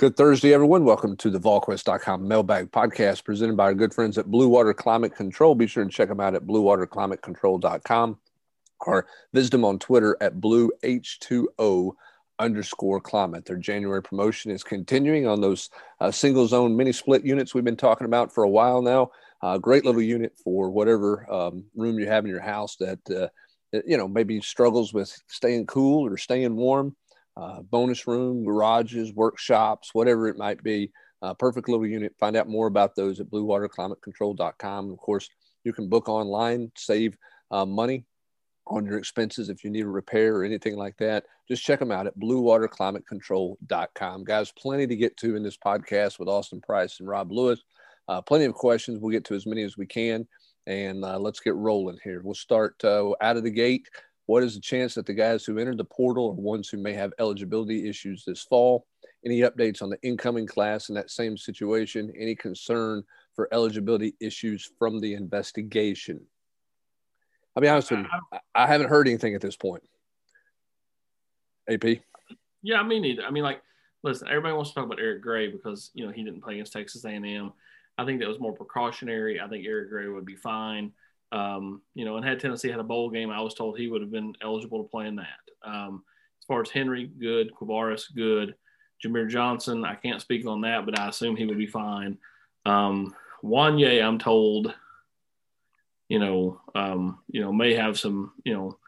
Good Thursday, everyone. Welcome to the VolQuest.com mailbag podcast presented by our good friends at Blue Water Climate Control. Be sure and check them out at bluewaterclimatecontrol.com or visit them on Twitter at blueh2o underscore climate. Their January promotion is continuing on those uh, single zone mini split units we've been talking about for a while now. Uh, great little unit for whatever um, room you have in your house that, uh, you know, maybe struggles with staying cool or staying warm uh, bonus room, garages, workshops, whatever it might be. Uh, perfect little unit. Find out more about those at bluewaterclimatecontrol.com. Of course, you can book online, save uh, money on your expenses if you need a repair or anything like that. Just check them out at bluewaterclimatecontrol.com. Guys, plenty to get to in this podcast with Austin Price and Rob Lewis. Uh, plenty of questions. We'll get to as many as we can. And uh, let's get rolling here. We'll start uh, out of the gate what is the chance that the guys who entered the portal are ones who may have eligibility issues this fall? Any updates on the incoming class in that same situation? Any concern for eligibility issues from the investigation? I'll be honest with you, I haven't heard anything at this point. AP? Yeah, I mean, I mean, like, listen, everybody wants to talk about Eric Gray because you know he didn't play against Texas A&M. I think that was more precautionary. I think Eric Gray would be fine. Um, you know, and had Tennessee had a bowl game, I was told he would have been eligible to play in that. Um, as far as Henry, good. Quavaris, good. Jahmir Johnson, I can't speak on that, but I assume he would be fine. Um, Wanya, I'm told, you know, um, you know, may have some, you know,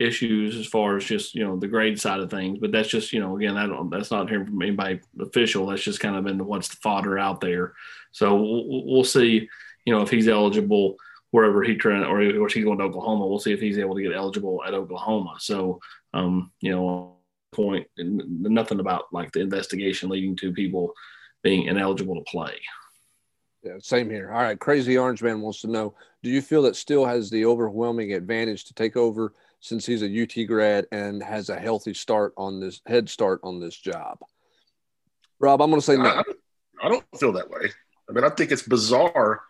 issues as far as just you know the grade side of things, but that's just you know again I don't that's not hearing from anybody official. That's just kind of in what's the fodder out there. So we'll, we'll see, you know, if he's eligible wherever he trying or, or he's going to Oklahoma. We'll see if he's able to get eligible at Oklahoma. So, um, you know, point nothing about like the investigation leading to people being ineligible to play. Yeah, same here. All right, crazy orange man wants to know: Do you feel that Steele has the overwhelming advantage to take over since he's a UT grad and has a healthy start on this head start on this job? Rob, I'm going to say no. I, I don't feel that way. I mean, I think it's bizarre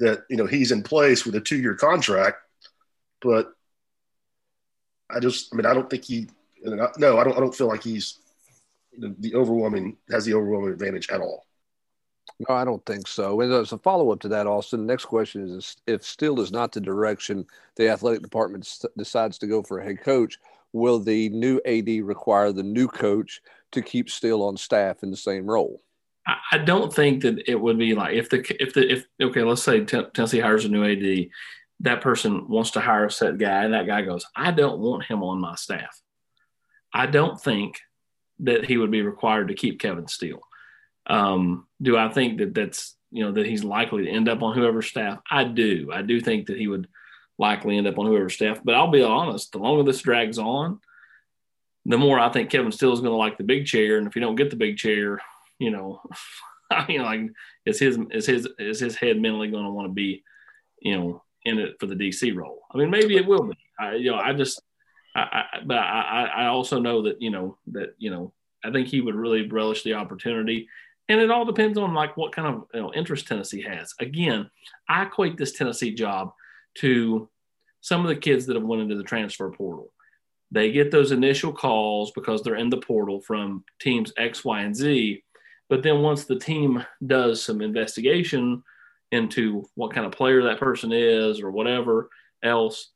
that you know he's in place with a two year contract, but I just I mean I don't think he no I don't I don't feel like he's the overwhelming has the overwhelming advantage at all. No, I don't think so. And as a follow up to that, Austin, the next question is if Steele is not the direction the athletic department decides to go for a head coach, will the new AD require the new coach to keep Steele on staff in the same role? I don't think that it would be like if the if the if okay, let's say Tennessee hires a new AD, that person wants to hire a set guy, and that guy goes, I don't want him on my staff. I don't think that he would be required to keep Kevin Steele. Um, do I think that that's you know that he's likely to end up on whoever's staff? I do. I do think that he would likely end up on whoever's staff. But I'll be honest, the longer this drags on, the more I think Kevin Steele is going to like the big chair. And if you don't get the big chair, you know, I mean, like, is his is his is his head mentally going to want to be, you know, in it for the DC role? I mean, maybe it will be. I, you know, I just, I, I but I, I also know that you know that you know I think he would really relish the opportunity, and it all depends on like what kind of you know, interest Tennessee has. Again, I equate this Tennessee job to some of the kids that have went into the transfer portal. They get those initial calls because they're in the portal from teams X, Y, and Z but then once the team does some investigation into what kind of player that person is or whatever else,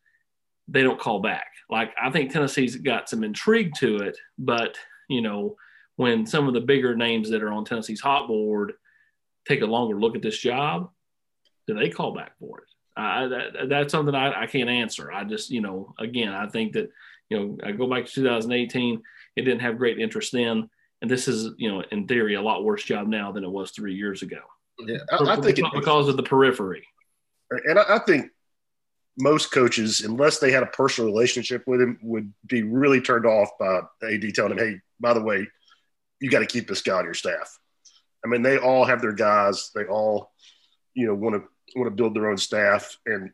they don't call back. Like I think Tennessee's got some intrigue to it, but you know, when some of the bigger names that are on Tennessee's hot board take a longer look at this job, do they call back for it? That, that's something I, I can't answer. I just, you know, again, I think that, you know, I go back to 2018, it didn't have great interest then and this is you know in theory a lot worse job now than it was three years ago. Yeah, I, I think it, because of the periphery. And I, I think most coaches, unless they had a personal relationship with him, would be really turned off by AD telling him, "Hey, by the way, you got to keep this guy on your staff." I mean, they all have their guys. They all, you know, want to want to build their own staff, and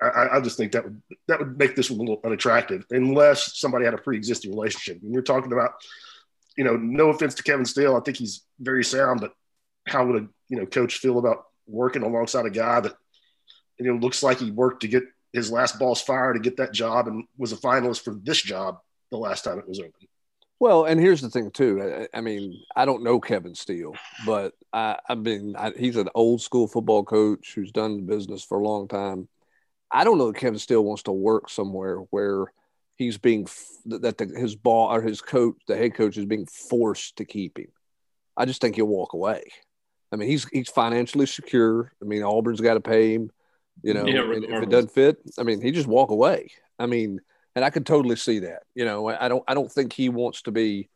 I, I, just think that would that would make this a little unattractive unless somebody had a pre-existing relationship. When you're talking about you know, no offense to Kevin Steele, I think he's very sound, but how would a you know coach feel about working alongside a guy that you know looks like he worked to get his last balls fired to get that job and was a finalist for this job the last time it was open? Well, and here's the thing too. I, I mean, I don't know Kevin Steele, but I. I, he's an old school football coach who's done the business for a long time. I don't know if Kevin Steele wants to work somewhere where he's being that the, his ball or his coach, the head coach, is being forced to keep him. I just think he'll walk away. I mean, he's he's financially secure. I mean, Auburn's got to pay him. You know, yeah, if it doesn't fit, I mean, he just walk away. I mean, and I could totally see that. You know, I don't I don't think he wants to be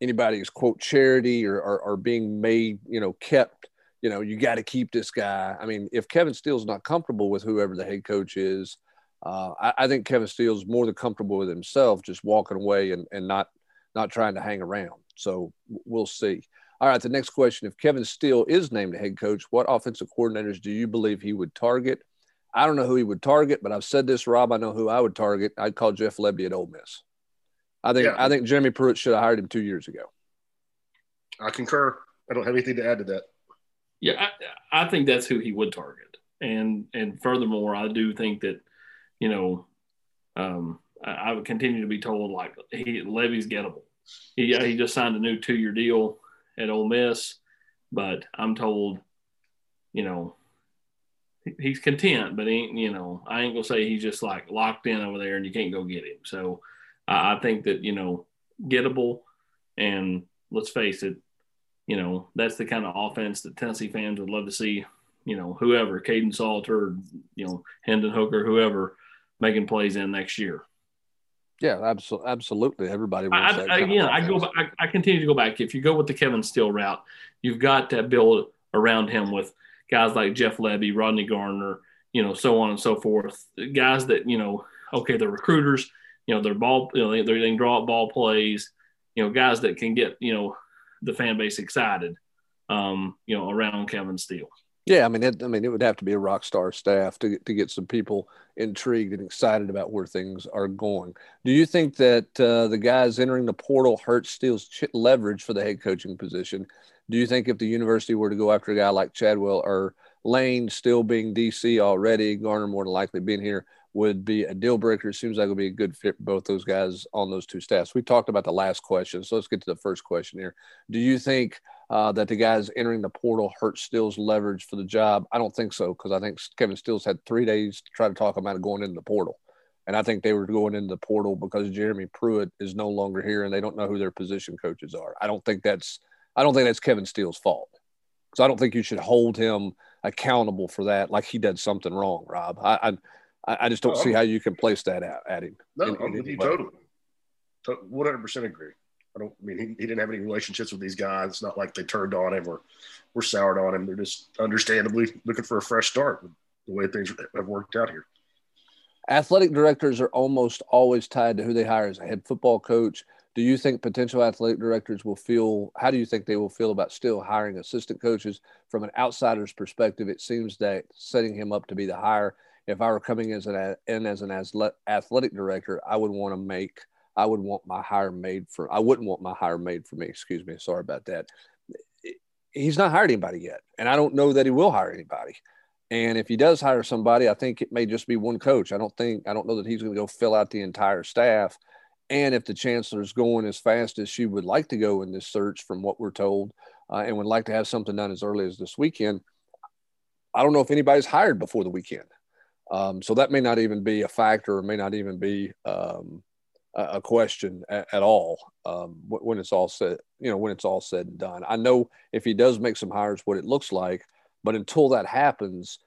anybody's quote charity or or, or being made you know kept. You know, you got to keep this guy. I mean, if Kevin Steele's not comfortable with whoever the head coach is, uh, I, I, think Kevin Steele's more than comfortable with himself, just walking away and, and not not trying to hang around. So we'll see. All right, the next question: If Kevin Steele is named head coach, what offensive coordinators do you believe he would target? I don't know who he would target, but I've said this, Rob. I know who I would target. I'd call Jeff Lebby at Ole Miss. I think yeah. I think Jeremy Pruitt should have hired him two years ago. I concur. I don't have anything to add to that. Yeah, I, I think that's who he would target, and and furthermore, I do think that, you know, um, I, I would continue to be told like he Lebby's gettable. He he just signed a new two year deal at Ole Miss, but I'm told, you know, he's content, but he, you know, I ain't gonna say he's just like locked in over there and you can't go get him. So I think that you know, gettable, and let's face it, you know, that's the kind of offense that Tennessee fans would love to see. You know, whoever, Kaidon Salter, you know, Hendon Hooker, whoever, making plays in next year. Yeah, absolutely, absolutely. Everybody. I, I, again, I go. Back, I, I continue to go back. If you go with the Kevin Steele route, you've got to build around him with guys like Jeff Lebby, Rodney Garner, you know, so on and so forth. Guys that, you know, okay, they're recruiters, you know, they're ball, you know, they, they can draw up ball plays, you know, guys that can get, you know, the fan base excited, um, you know, around Kevin Steele. Yeah, I mean, it, I mean, it would have to be a rock star staff to get, to get some people intrigued and excited about where things are going. Do you think that uh, the guys entering the portal hurt Steele's leverage for the head coaching position? Do you think if the university were to go after a guy like Chadwell or Lane still being DC already, Garner more than likely being here, would be a deal breaker? It seems like it would be a good fit for both those guys on those two staffs. We talked about the last question, so let's get to the first question here. Do you think uh, that the guys entering the portal hurt Steele's leverage for the job? I don't think so because I think Kevin Steele's had three days to try to talk him out of going into the portal. And I think they were going into the portal because Jeremy Pruitt is no longer here and they don't know who their position coaches are. I don't think that's – I don't think that's Kevin Steele's fault. Because I don't think you should hold him accountable for that, like he did something wrong, Rob. I I, I just don't see how you can place that at, at him. No, in, I'm with you totally. One hundred percent agree. I don't I mean he, he didn't have any relationships with these guys. It's not like they turned on him or were soured on him. They're just understandably looking for a fresh start with the way things have worked out here. Athletic directors are almost always tied to who they hire as a head football coach, do you think potential athletic directors will feel how do you think they will feel about still hiring assistant coaches from an outsider's perspective it seems that setting him up to be the hire if i were coming as an in as an athletic director i would want to make i would want my hire made for i wouldn't want my hire made for me excuse me sorry about that. He's not hired anybody yet and i don't know that he will hire anybody. And if he does hire somebody i think it may just be one coach. I don't think i don't know that he's going to go fill out the entire staff. And if the chancellor's going as fast as she would like to go in this search, from what we're told, uh, and would like to have something done as early as this weekend, I don't know if anybody's hired before the weekend. Um, so that may not even be a factor, or may not even be um, a, a, question at, at all um, when it's all said. You know, when it's all said and done. I know if he does make some hires, what it looks like, but until that happens,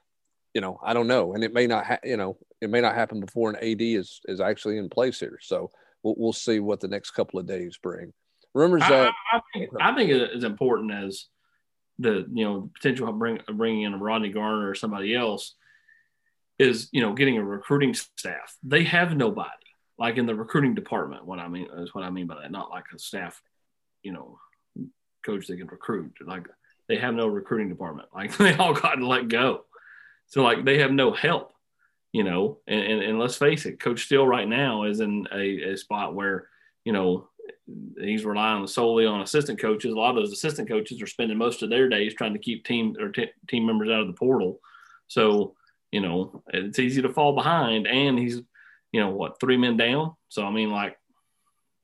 you know, I don't know, and it may not. Ha- you know, it may not happen before an AD is is actually in place here. So we'll, we'll see what the next couple of days bring. Rumors that I, I, think, I think as important as the you know potential of bring, bringing in a Rodney Garner or somebody else is you know getting a recruiting staff. They have nobody like in the recruiting department. What I mean is what I mean by that. Not like a staff, you know, coach they can recruit. Like they have no recruiting department. Like they all got let go. So like they have no help you know, and, and, and, let's face it, Coach Steele right now is in a, a spot where, you know, he's relying solely on assistant coaches. A lot of those assistant coaches are spending most of their days trying to keep team or t- team members out of the portal. So, you know, it's easy to fall behind. And he's, you know, what, three men down. So, I mean, like,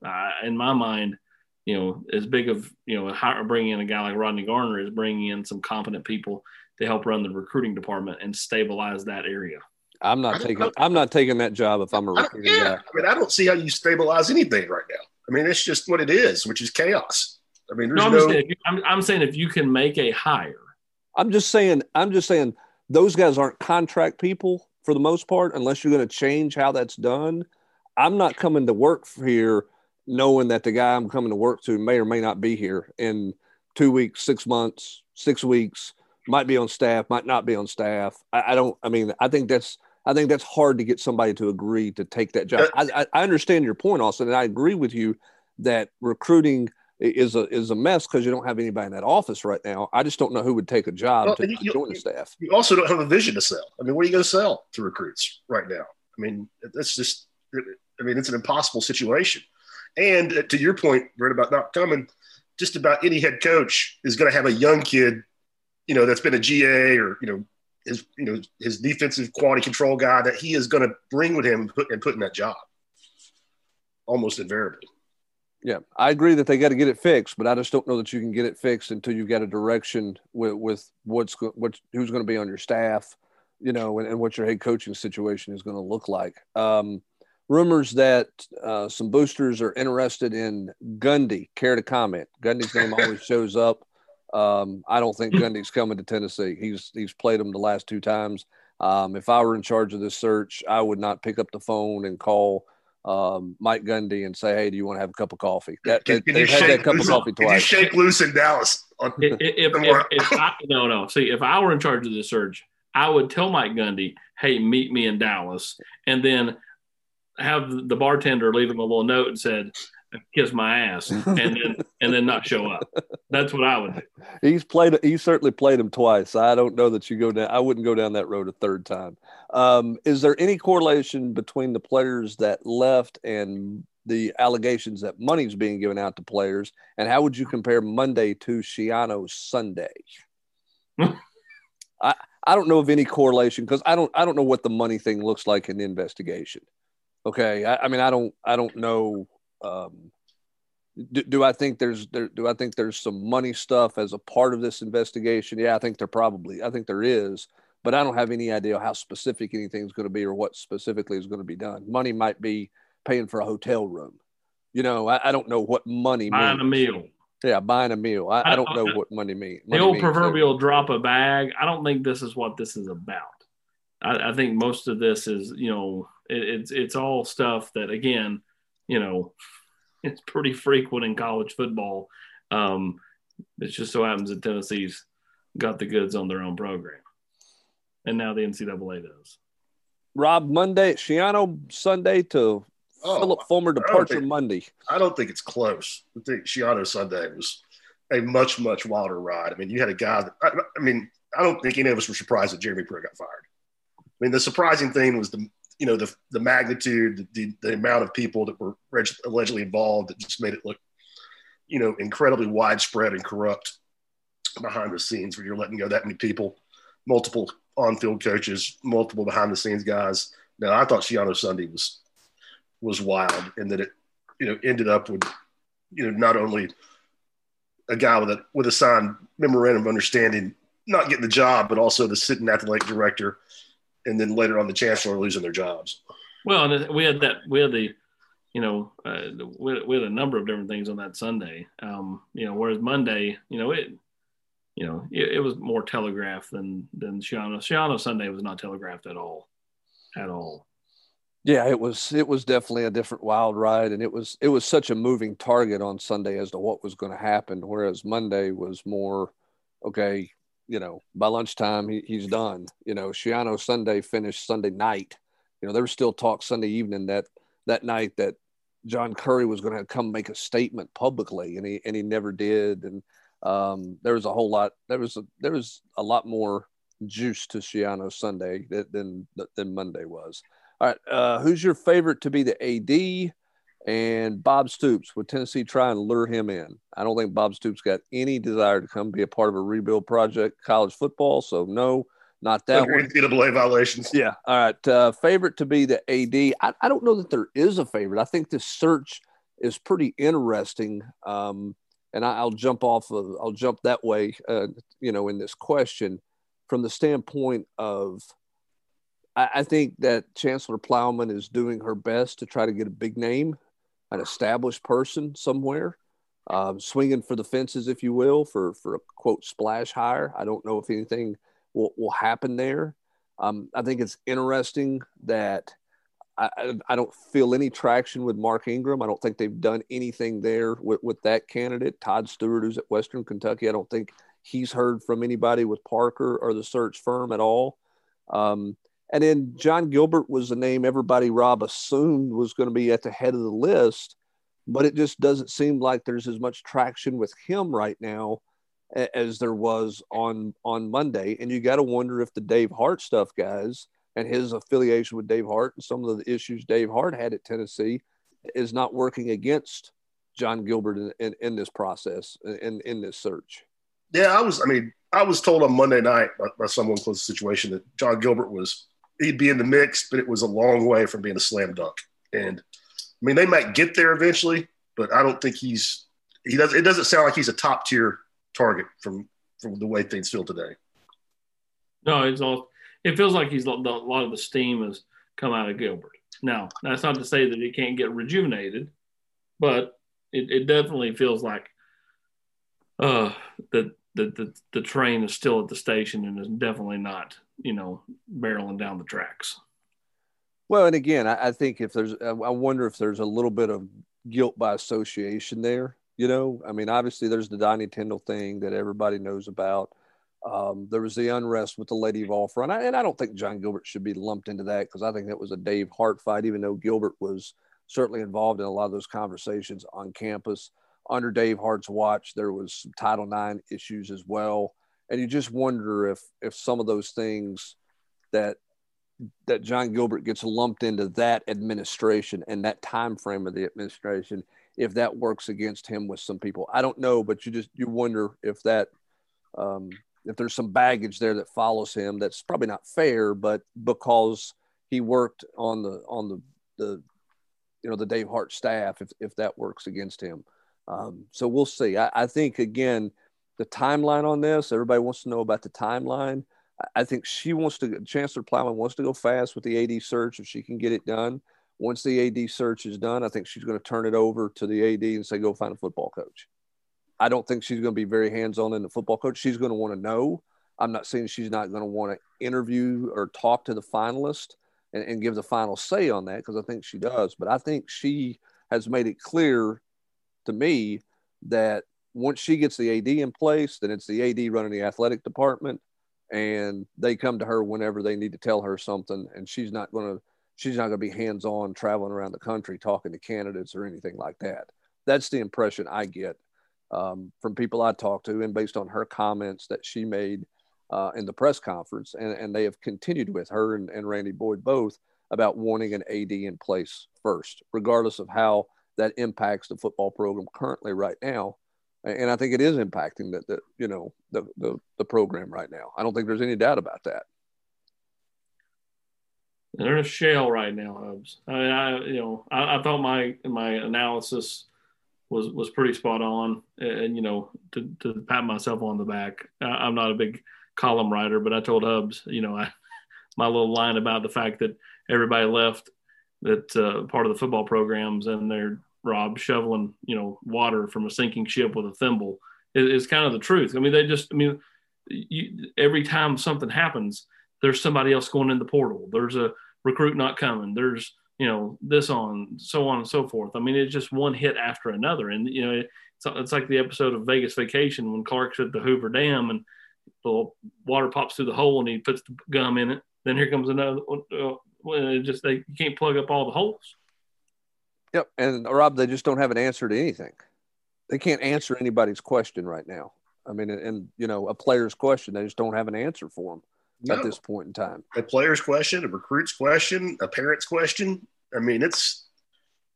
uh, in my mind, you know, as big of you know, bringing in a guy like Rodney Garner is bringing in some competent people to help run the recruiting department and stabilize that area. I'm not taking. I'm not taking that job if I'm a recruiting yeah, guy. I mean, I don't see how you stabilize anything right now. I mean, it's just what it is, which is chaos. I mean, no, I'm, no... saying, I'm, I'm saying if you can make a hire. I'm just saying. I'm just saying those guys aren't contract people for the most part, unless you're going to change how that's done. I'm not coming to work here knowing that the guy I'm coming to work to may or may not be here in two weeks, six months, six weeks, might be on staff, might not be on staff. I, I don't, I mean, I think that's, I think that's hard to get somebody to agree to take that job. Uh, I, I understand your point, Austin, and I agree with you that recruiting is a is a mess because you don't have anybody in that office right now. I just don't know who would take a job well, to, you, join the staff. You also don't have a vision to sell. I mean, what are you going to sell to recruits right now? I mean, that's just. I mean, it's an impossible situation. And uh, to your point, right about not coming, just about any head coach is going to have a young kid, you know, that's been a GA or you know his you know his defensive quality control guy that he is going to bring with him and put, and put in that job, almost invariably. Yeah, I agree that they got to get it fixed, but I just don't know that you can get it fixed until you've got a direction with, with what's what who's going to be on your staff, you know, and, and what your head coaching situation is going to look like. Um, rumors that uh, some boosters are interested in Gundy. Care to comment? Gundy's name always shows up. Um, I don't think Gundy's coming to Tennessee. He's he's played them the last two times. Um, if I were in charge of this search, I would not pick up the phone and call um, Mike Gundy and say, "Hey, do you want to have a cup of coffee?" That, can, can they've had that cup of coffee twice. Can you shake loose in Dallas? if, if, if, if I, no, no. See, if I were in charge of the search, I would tell Mike Gundy, "Hey, meet me in Dallas," and then have the bartender leave him a little note and said, "Kiss my ass," and then and then not show up. That's what I would do. He's played. He certainly played him twice. I don't know that you go down. I wouldn't go down that road a third time. Um, is there any correlation between the players that left and the allegations that money's being given out to players? And how would you compare Monday to Schiano's Sunday? I I don't know of any correlation because I don't I don't know what the money thing looks like in the investigation. Okay, I, I mean, I don't, I don't know. Um, do, do, I think there's there, do I think there's some money stuff as a part of this investigation? Yeah, I think there probably, I think there is, but I don't have any idea how specific anything's going to be or what specifically is going to be done. Money might be paying for a hotel room. You know, I, I don't know what money buying means. a meal. Yeah, buying a meal. I, I, don't, I don't know what money means. The old means, proverbial so. drop a bag. I don't think this is what this is about. I, I think most of this is, you know, it, it's it's all stuff that again, you know, it's pretty frequent in college football. Um, it just so happens that Tennessee's got the goods on their own program, and now the NCAA does. Rob Monday, Schiano Sunday to oh, Phillip Fulmer departure think, Monday. I don't think it's close. I think Schiano Sunday was a much much wilder ride. I mean, you had a guy that I, I mean, I don't think any of us were surprised that Jeremy Pruitt got fired. I mean, the surprising thing was the you know the the magnitude, the the amount of people that were allegedly involved that just made it look, you know, incredibly widespread and corrupt behind the scenes. Where you're letting go that many people, multiple on-field coaches, multiple behind-the-scenes guys. Now, I thought Schiano Sunday was was wild, and that it you know ended up with you know not only a guy with a with a signed memorandum of understanding not getting the job, but also the sitting athletic director and then later on the chancellor losing their jobs. Well, and we had that we had the you know uh, we, we had a number of different things on that Sunday. Um, you know, whereas Monday, you know it. You know, it, it was more telegraphed than than Schiano. Schiano Sunday was not telegraphed at all, at all. Yeah, it was it was definitely a different wild ride, and it was it was such a moving target on Sunday as to what was going to happen. Whereas Monday was more, okay, you know, by lunchtime, he, he's done. You know, Schiano Sunday finished Sunday night. You know, there was still talk Sunday evening that that night that John Currie was going to come make a statement publicly, and he and he never did. And um, there was a whole lot. There was a, there was a lot more juice to Schiano Sunday than than Monday was. All right, uh, who's your favorite to be the AD? And Bob Stoops. Would Tennessee try and lure him in? I don't think Bob Stoops got any desire to come be a part of a rebuild project, college football. So no, not that one. NCAA violations. Yeah. All right. Uh, favorite to be the AD. I, I don't know that there is a favorite. I think this search is pretty interesting. Um, and I, will jump off of, I'll jump that way, uh, you know, in this question from the standpoint of, I, I think that Chancellor Plowman is doing her best to try to get a big name, an established person somewhere, um, swinging for the fences, if you will, for, for a quote splash hire. I don't know if anything will, will happen there. Um, I think it's interesting that I, I don't feel any traction with Mark Ingram. I don't think they've done anything there with, with that candidate. Todd Stewart, who's at Western Kentucky, I don't think he's heard from anybody with Parker or the search firm at all. Um, and then John Gilbert was the name everybody, Rob, assumed was going to be at the head of the list, but it just doesn't seem like there's as much traction with him right now as there was on on Monday. And you got to wonder if the Dave Hart stuff, guys – and his affiliation with Dave Hart and some of the issues Dave Hart had at Tennessee is not working against John Gilbert in, in, in this process in, in this search. Yeah, I was. I mean, I was told on Monday night by, by someone close to the situation that John Gilbert was he'd be in the mix, but it was a long way from being a slam dunk. And I mean, they might get there eventually, but I don't think he's he does. It doesn't sound like he's a top tier target from from the way things feel today. No, it's all it feels like he's a lot of the steam has come out of Gilbert. Now, that's not to say that he can't get rejuvenated, but it, it definitely feels like uh, that the, the, the train is still at the station and is definitely not, you know, barreling down the tracks. Well, and again, I, I think if there's, I wonder if there's a little bit of guilt by association there. You know, I mean, obviously there's the Donnie Tyndall thing that everybody knows about. Um, there was the unrest with the Lady Vol and I, and I don't think John Gilbert should be lumped into that because I think that was a Dave Hart fight, even though Gilbert was certainly involved in a lot of those conversations on campus. Under Dave Hart's watch, there was some Title IX issues as well, and you just wonder if if some of those things that that John Gilbert gets lumped into that administration and that time frame of the administration, if that works against him with some people, I don't know, but you just you wonder if that um, if there's some baggage there that follows him that's probably not fair but because he worked on the on the the you know the dave hart staff if, if that works against him. Um, so we'll see. I, I, think again the timeline on this everybody wants to know about the timeline i think she wants to chancellor plowman wants to go fast with the ad search if she can get it done once the ad search is done i think she's going to turn it over to the ad and say go find a football coach I don't think she's going to be very hands on in the football coach. She's going to want to know. I'm not saying she's not going to want to interview or talk to the finalist and, and give the final say on that because I think she does. But I think she has made it clear to me that once she gets the AD in place, then it's the AD running the athletic department, and they come to her whenever they need to tell her something, and she's not going to she's not going to be hands on traveling around the country talking to candidates or anything like that. That's the impression I get um, from people I talk to and based on her comments that she made uh, in the press conference. And, and they have continued with her and, and Randy Boyd both about wanting an AD in place first, regardless of how that impacts the football program currently right now. And I think it is impacting the, the you know the, the the program right now. I don't think there's any doubt about that. They're in a shell right now, Hubs. I mean, I you know I, I thought my my analysis was was pretty spot on. And you know, to, to pat myself on the back, I, am not a big column writer, but I told Hubs, you know, I, my little line about the fact that everybody left that uh, part of the football programs and they're Rob shoveling, you know, water from a sinking ship with a thimble is, kind of the truth. I mean, they just, I mean, you, every time something happens, there's somebody else going in the portal. There's a recruit not coming. There's you know this on so on and so forth i mean it's just one hit after another and you know it's, it's like the episode of vegas vacation when clark's at the hoover dam and the water pops through the hole and he puts the gum in it then here comes another uh, it just they you can't plug up all the holes yep and rob they just don't have an answer to anything they can't answer anybody's question right now i mean and, and you know a player's question they just don't have an answer for them no. at this point in time. A player's question, a recruit's question, a parent's question. I mean, it's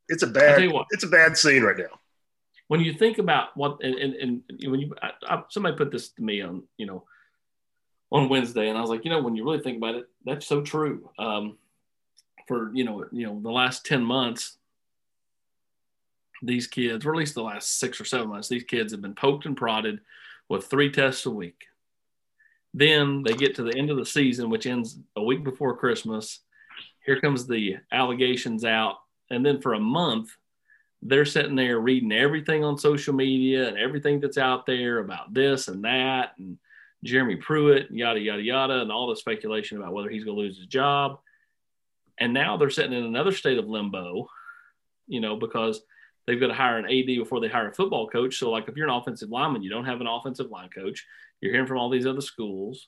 it's a bad what, it's a bad scene right now. When you think about what and, and, and when you I, I, somebody put this to me on you know on Wednesday, and I was like, you know, when you really think about it, that's so true. Um, for you know, you know, the last ten months, these kids, or at least the last six or seven months, these kids have been poked and prodded with three tests a week. Then they get to the end of the season, which ends a week before Christmas. Here comes the allegations out. And then for a month, they're sitting there reading everything on social media and everything that's out there about this and that and Jeremy Pruitt, yada, yada, yada, and all the speculation about whether he's going to lose his job. And now they're sitting in another state of limbo, you know, because they've got to hire an AD before they hire a football coach. So, like, if you're an offensive lineman, you don't have an offensive line coach. You're hearing from all these other schools,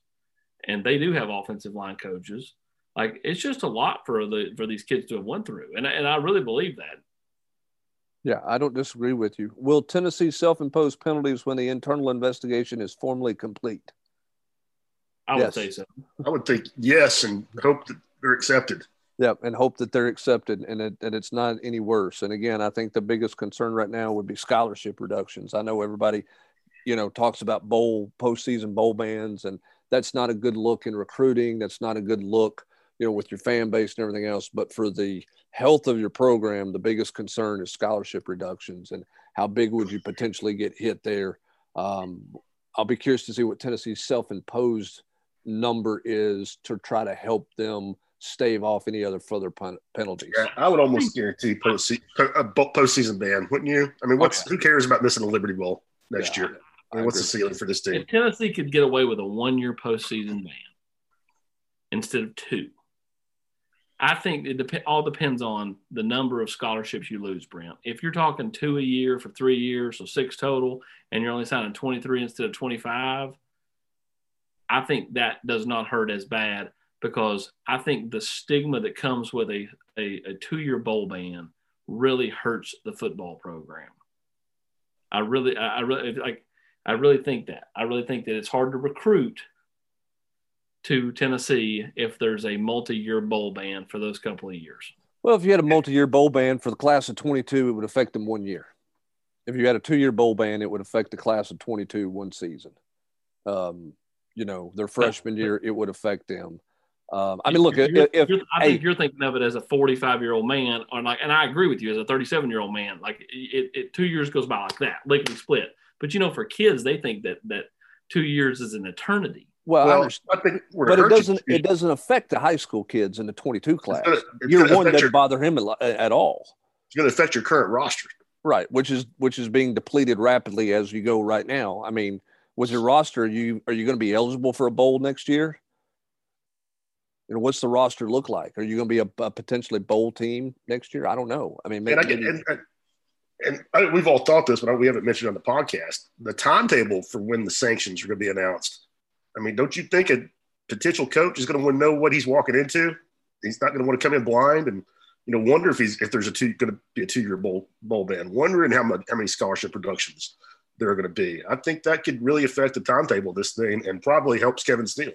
and they do have offensive line coaches. Like, it's just a lot for the for these kids to have went through, and and I really believe that. Yeah, I don't disagree with you. Will Tennessee self-impose penalties when the internal investigation is formally complete? I would say so. I would think yes, and hope that they're accepted. Yeah, and hope that they're accepted and it, that it's not any worse. And again, I think the biggest concern right now would be scholarship reductions. I know everybody, you know, talks about bowl postseason bowl bans, and that's not a good look in recruiting. That's not a good look, you know, with your fan base and everything else. But for the health of your program, the biggest concern is scholarship reductions and how big would you potentially get hit there. Um, I'll be curious to see what Tennessee's self-imposed number is to try to help them stave off any other further penalties. Yeah, I would almost guarantee post a uh, postseason ban, wouldn't you? I mean, what's okay. who cares about missing a Liberty Bowl next yeah, year? I mean, what's the ceiling for this team? If Tennessee could get away with a one-year postseason ban instead of two, I think it dep- all depends on the number of scholarships you lose, Brent. If you're talking two a year for three years, so six total, and you're only signing 23 instead of 25, I think that does not hurt as bad because I think the stigma that comes with a, a, a two year bowl ban really hurts the football program. I really, I, I really like, I really think that. I really think that it's hard to recruit to Tennessee if there's a multi-year bowl ban for those couple of years. Well, if you had a multi-year bowl ban for the class of 22, it would affect them one year. If you had a two-year bowl ban, it would affect the class of 22 one season. Um, you know, their freshman year, it would affect them. Um, I mean, look, you're, if, you're, I think you're thinking of it as a 45 year old man, or like, and I agree with you as a 37 year old man. Like, it, it, two years goes by like that, lickety split. But you know, for kids, they think that that two years is an eternity. Well, well I, I think but it doesn't it doesn't affect the high school kids in the 22 class. It's gonna, it's Year one doesn't your, bother him at all. It's going to affect your current roster, right? Which is which is being depleted rapidly as you go right now. I mean, with your roster, are you are you going to be eligible for a bowl next year? You know, what's the roster look like? Are you going to be a, a potentially bowl team next year? I don't know. I mean, maybe, and, I get, and, and, and we've all thought this, but we haven't mentioned on the podcast the timetable for when the sanctions are going to be announced I mean, don't you think a potential coach is going to want to know what he's walking into? He's not going to want to come in blind and you know wonder if he's if there's a two going to be a two year bowl bowl ban. Wondering how much how many scholarship productions there are going to be. I think that could really affect the timetable of this thing and probably helps Kevin Steele.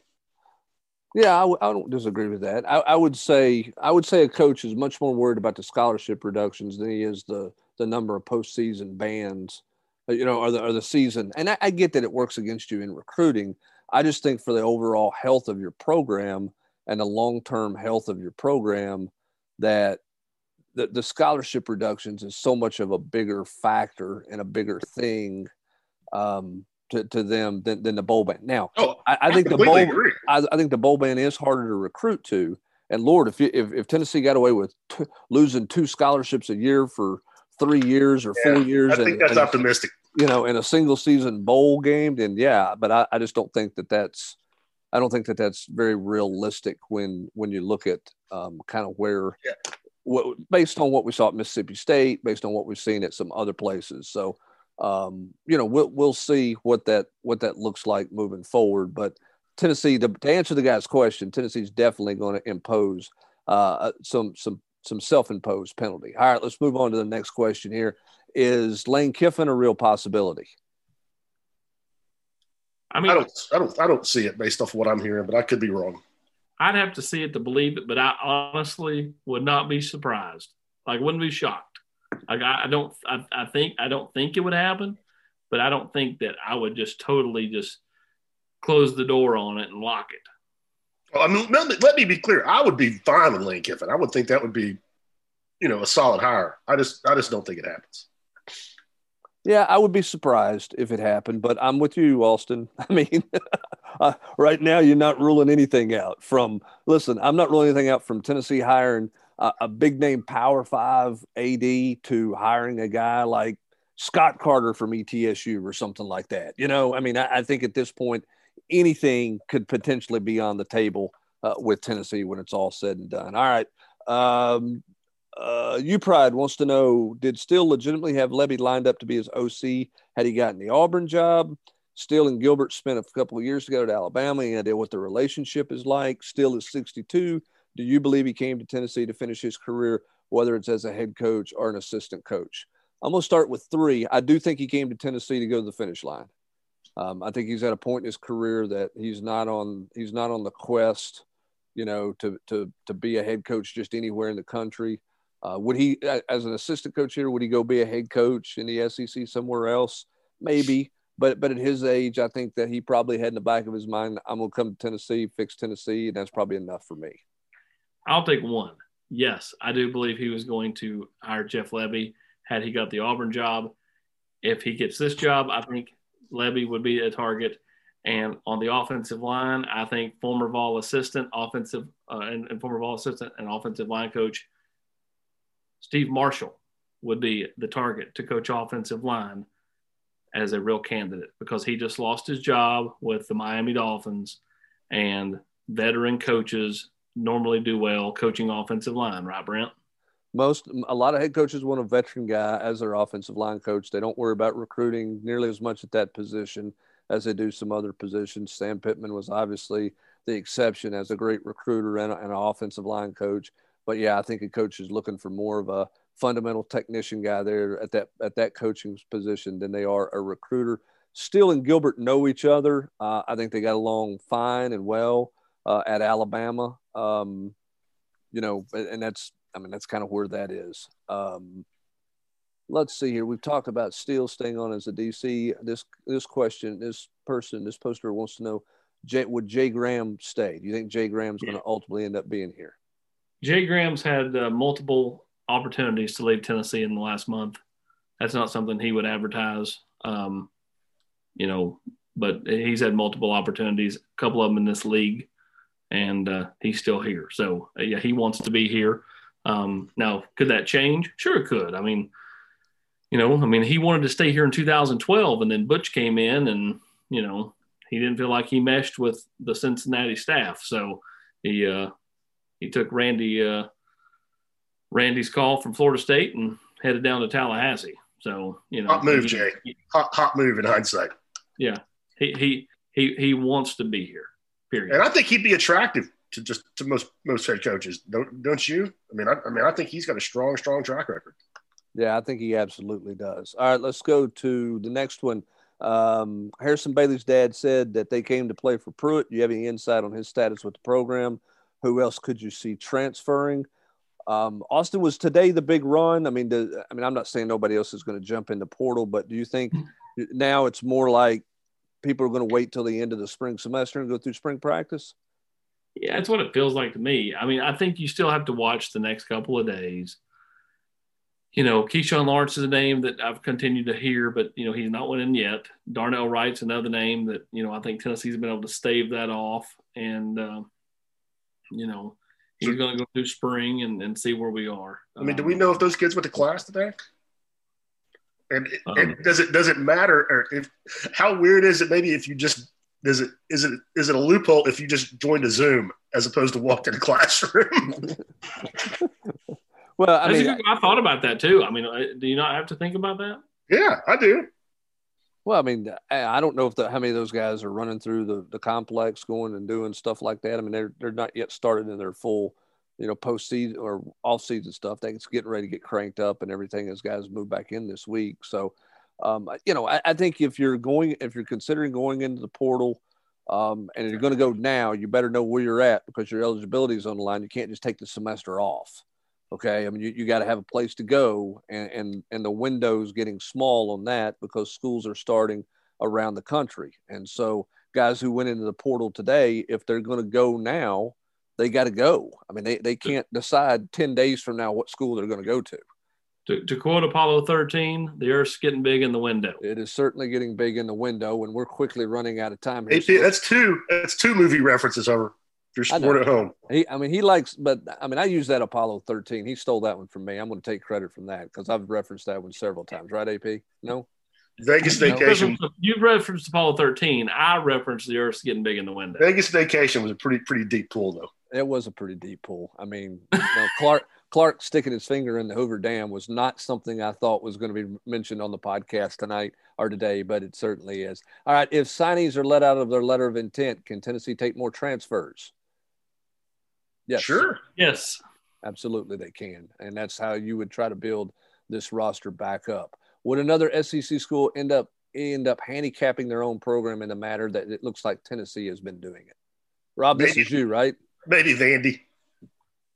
Yeah, I w- I don't disagree with that. I, I, would say I would say a coach is much more worried about the scholarship reductions than he is the the number of postseason bans, you know, or the or the season. And I, I get that it works against you in recruiting, I just think for the overall health of your program and the long term health of your program, that the, the scholarship reductions is so much of a bigger factor and a bigger thing um, to, to them than, than the bowl ban. Now, oh, I, I, think I the bowl I, I, think the bowl ban is harder to recruit to. And Lord, if you, if, if Tennessee got away with t- losing two scholarships a year for three years or yeah, four years, I think and, that's and, optimistic you know, in a single season bowl game, then yeah, but I, I just don't think that that's, I don't think that that's very realistic when when you look at um, kind of where, yeah. what, based on what we saw at Mississippi State, based on what we've seen at some other places. So, um, you know, we'll we'll see what that what that looks like moving forward. But Tennessee, to, to answer the guy's question, Tennessee's definitely going to impose uh, some some some self-imposed penalty. All right, let's move on to the next question here is Lane Kiffin a real possibility? I mean, I don't, I don't, I don't see it based off what I'm hearing, but I could be wrong. I'd have to see it to believe it, but I honestly would not be surprised. Like, wouldn't be shocked. Like, I, I don't, I, I think, I don't think it would happen, but I don't think that I would just totally just close the door on it and lock it. Well, I mean, let me, let me be clear. I would be fine with Lane Kiffin. I would think that would be, you know, a solid hire. I just, I just don't think it happens. Yeah, I would be surprised if it happened, but I'm with you, Austin. I mean, uh, right now you're not ruling anything out from. Listen, I'm not ruling anything out from Tennessee hiring a, big name Power Five AD to hiring a guy like Scott Carter from ETSU or something like that. You know, I mean, I, I think at this point anything could potentially be on the table uh, with Tennessee when it's all said and done. All right. Um, uh, U Pride wants to know Did Steele legitimately have Lebby lined up to be his OC had he gotten the Auburn job? Steele and Gilbert spent a couple of years together at Alabama. Idea what the relationship is like? Steele is 62. Do you believe he came to Tennessee to finish his career, whether it's as a head coach or an assistant coach? I'm going to start with three. I do think he came to Tennessee to go to the finish line. Um, I think he's at a point in his career that he's not on. He's not on the quest, you know, to to to be a head coach just anywhere in the country. Uh, would he, as an assistant coach here, would he go be a head coach in the SEC somewhere else? Maybe, but but at his age, I think that he probably had in the back of his mind, I'm going to come to Tennessee, fix Tennessee, and that's probably enough for me. I'll take one. Yes, I do believe he was going to hire Jeff Lebby had he got the Auburn job. If he gets this job, I think Lebby would be a target. And on the offensive line, I think former Vol assistant, offensive uh, and, and former Vol assistant and offensive line coach Steve Marshall would be the target to coach offensive line as a real candidate because he just lost his job with the Miami Dolphins and veteran coaches normally do well coaching offensive line, right, Brent? Most a lot of head coaches want a veteran guy as their offensive line coach. They don't worry about recruiting nearly as much at that position as they do some other positions. Sam Pittman was obviously the exception as a great recruiter and, and an offensive line coach. But yeah, I think a coach is looking for more of a fundamental technician guy there at that at that coaching position than they are a recruiter. Steele and Gilbert know each other. Uh, I think they got along fine and well uh, at Alabama. Um, you know, and that's I mean that's kind of where that is. Um, let's see here. We've talked about Steele staying on as a DC. This this question, this person, this poster wants to know: Jay, would Jay Graham stay? Do you think Jay Graham's going to ultimately end up being here? Jay Graham's had uh, multiple opportunities to leave Tennessee in the last month. That's not something he would advertise, um, you know, but he's had multiple opportunities, a couple of them in this league, and uh, he's still here. So, uh, yeah, he wants to be here. Um, now, could that change? Sure, it could. I mean, you know, I mean, he wanted to stay here in 2012, and then Butch came in, and you know, he didn't feel like he meshed with the Cincinnati staff, so he uh, he took Randy uh, Randy's call from Florida State and headed down to Tallahassee. So you know, hot move, he, Jay. Hot, hot move in hindsight. Yeah, he he he he wants to be here. Period. And I think he'd be attractive to just to most most head coaches. Don't don't you? I mean, I, I mean, I think he's got a strong strong track record. Yeah, I think he absolutely does. All right, let's go to the next one. Um, Harrison Bailey's dad said that they came to play for Pruitt. Do you have any insight on his status with the program? Who else could you see transferring? Um, Austin was today the big run. I mean, the, I mean, I'm not saying nobody else is going to jump in the portal, but do you think now it's more like people are going to wait till the end of the spring semester and go through spring practice? Yeah, that's what it feels like to me. I mean, I think you still have to watch the next couple of days. You know, Keyshawn Lawrence is a name that I've continued to hear, but you know he's not winning yet. Darnell Wright's another name that you know I think Tennessee's been able to stave that off, and uh, you know, he's going to go through spring and, and see where we are. I mean, do we um, know if those kids went to class today? And, um, and does it does it matter or if how weird is it maybe if you just is it is it is it a loophole if you just joined a Zoom as opposed to walked in a classroom? well, I mean, I thought about that too. I mean, uh, do you not have to think about that? Yeah, I do. Well, I mean, I don't know if the, how many of those guys are running through the, the complex, going and doing stuff like that. I mean, they're they're not yet started in their full, you know, postseason or off season stuff. They're getting ready to get cranked up and everything as guys move back in this week. So, um, you know, I, I, think if you're going, if you're considering going into the portal, um, and you're going to go now, you better know where you're at because your eligibility is on the line. You can't just take the semester off. Okay, I mean you, you got to have a place to go, and and and the window's getting small on that because schools are starting around the country, and so guys who went into the portal today, if they're going to go now, they got to go. I mean they they can't decide ten days from now what school they're going to go to. To, to quote Apollo 13, the Earth's getting big in the window. It is certainly getting big in the window, and we're quickly running out of time. Here, AP, that's two. That's two movie references over. Your sport at home. He, I mean, he likes, but I mean, I use that Apollo 13. He stole that one from me. I'm going to take credit from that because I've referenced that one several times, right? AP? No. Vegas Vacation. You referenced Apollo 13. I referenced the Earth's getting big in the window. Vegas Vacation was a pretty pretty deep pool, though. It was a pretty deep pool. I mean, you know, Clark Clark sticking his finger in the Hoover Dam was not something I thought was going to be mentioned on the podcast tonight or today, but it certainly is. All right, if signees are let out of their letter of intent, can Tennessee take more transfers? Yes. Sure. Yes. Absolutely, they can, and that's how you would try to build this roster back up. Would another SEC school end up end up handicapping their own program in a matter that it looks like Tennessee has been doing it? Rob, this maybe, is you, right? Maybe Vandy.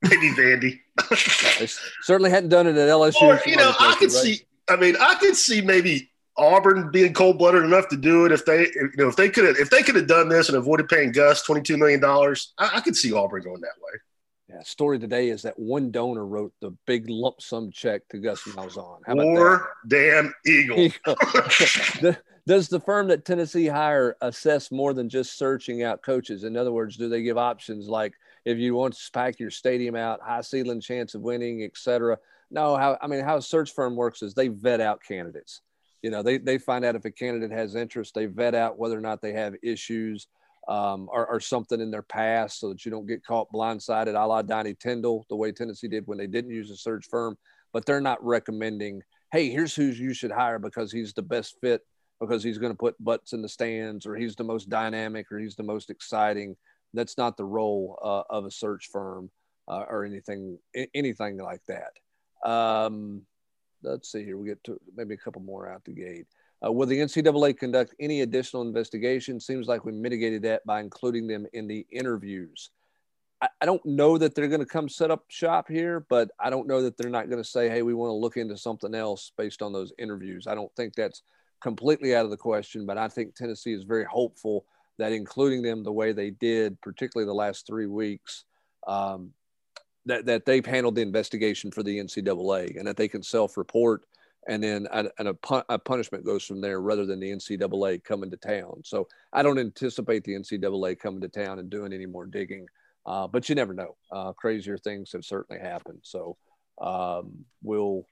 Maybe Vandy. they certainly hadn't done it at LSU. Or, you know, I could right? see. I mean, I could see maybe Auburn being cold blooded enough to do it if they, you know, if they could have, if they could have done this and avoided paying Gus twenty two million dollars, I, I could see Auburn going that way. Yeah, story today is that one donor wrote the big lump sum check to Gus Malzahn. How War damn Eagle. Does the firm that Tennessee hire assess more than just searching out coaches? In other words, do they give options like if you want to pack your stadium out, high ceiling chance of winning, etc.? No, how I mean, how a search firm works is they vet out candidates. You know, they, they find out if a candidate has interest, they vet out whether or not they have issues um, or, or, something in their past so that you don't get caught blindsided a la Donnie Tyndall, the way Tennessee did when they didn't use a search firm. But they're not recommending, hey, here's who you should hire because he's the best fit, because he's going to put butts in the stands, or he's the most dynamic, or he's the most exciting. That's not the role uh, of a search firm uh, or anything, anything like that. Um, let's see here. We get to maybe a couple more out the gate. Uh, will the NCAA conduct any additional investigation? Seems like we mitigated that by including them in the interviews. I, I don't know that they're going to come set up shop here, but I don't know that they're not going to say, hey, we want to look into something else based on those interviews. I don't think that's completely out of the question, but I think Tennessee is very hopeful that including them the way they did, particularly the last three weeks, um, that, that they've handled the investigation for the NCAA and that they can self report and then a, and a, pun- a, punishment goes from there rather than the NCAA coming to town. So I don't anticipate the NCAA coming to town and doing any more digging, uh, but you never know. Uh, crazier things have certainly happened. So um, we'll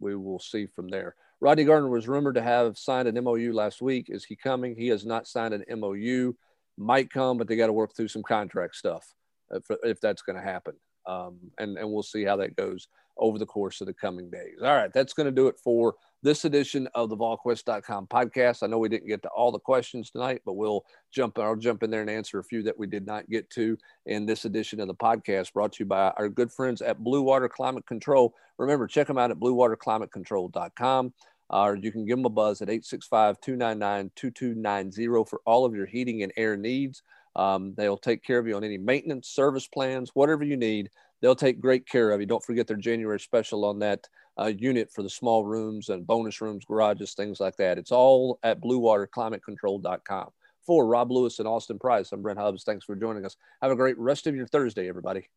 we will see from there. Rodney Garner was rumored to have signed an MOU last week. Is he coming? He has not signed an MOU. Might come, but they got to work through some contract stuff if, if that's going to happen. Um, and, and we'll see how that goes over the course of the coming days. All right, that's going to do it for this edition of the VolQuest.com podcast. I know we didn't get to all the questions tonight, but we'll jump. I'll jump in there and answer a few that we did not get to in this edition of the podcast, brought to you by our good friends at Blue Water Climate Control. Remember, check them out at BlueWaterClimateControl.com. Or you can give them a buzz at 865 299 2290 for all of your heating and air needs. Um, they'll take care of you on any maintenance, service plans, whatever you need. They'll take great care of you. Don't forget their January special on that uh, unit for the small rooms and bonus rooms, garages, things like that. It's all at bluewaterclimatecontrol.com. For Rob Lewis and Austin Price, I'm Brent Hubbs. Thanks for joining us. Have a great rest of your Thursday, everybody.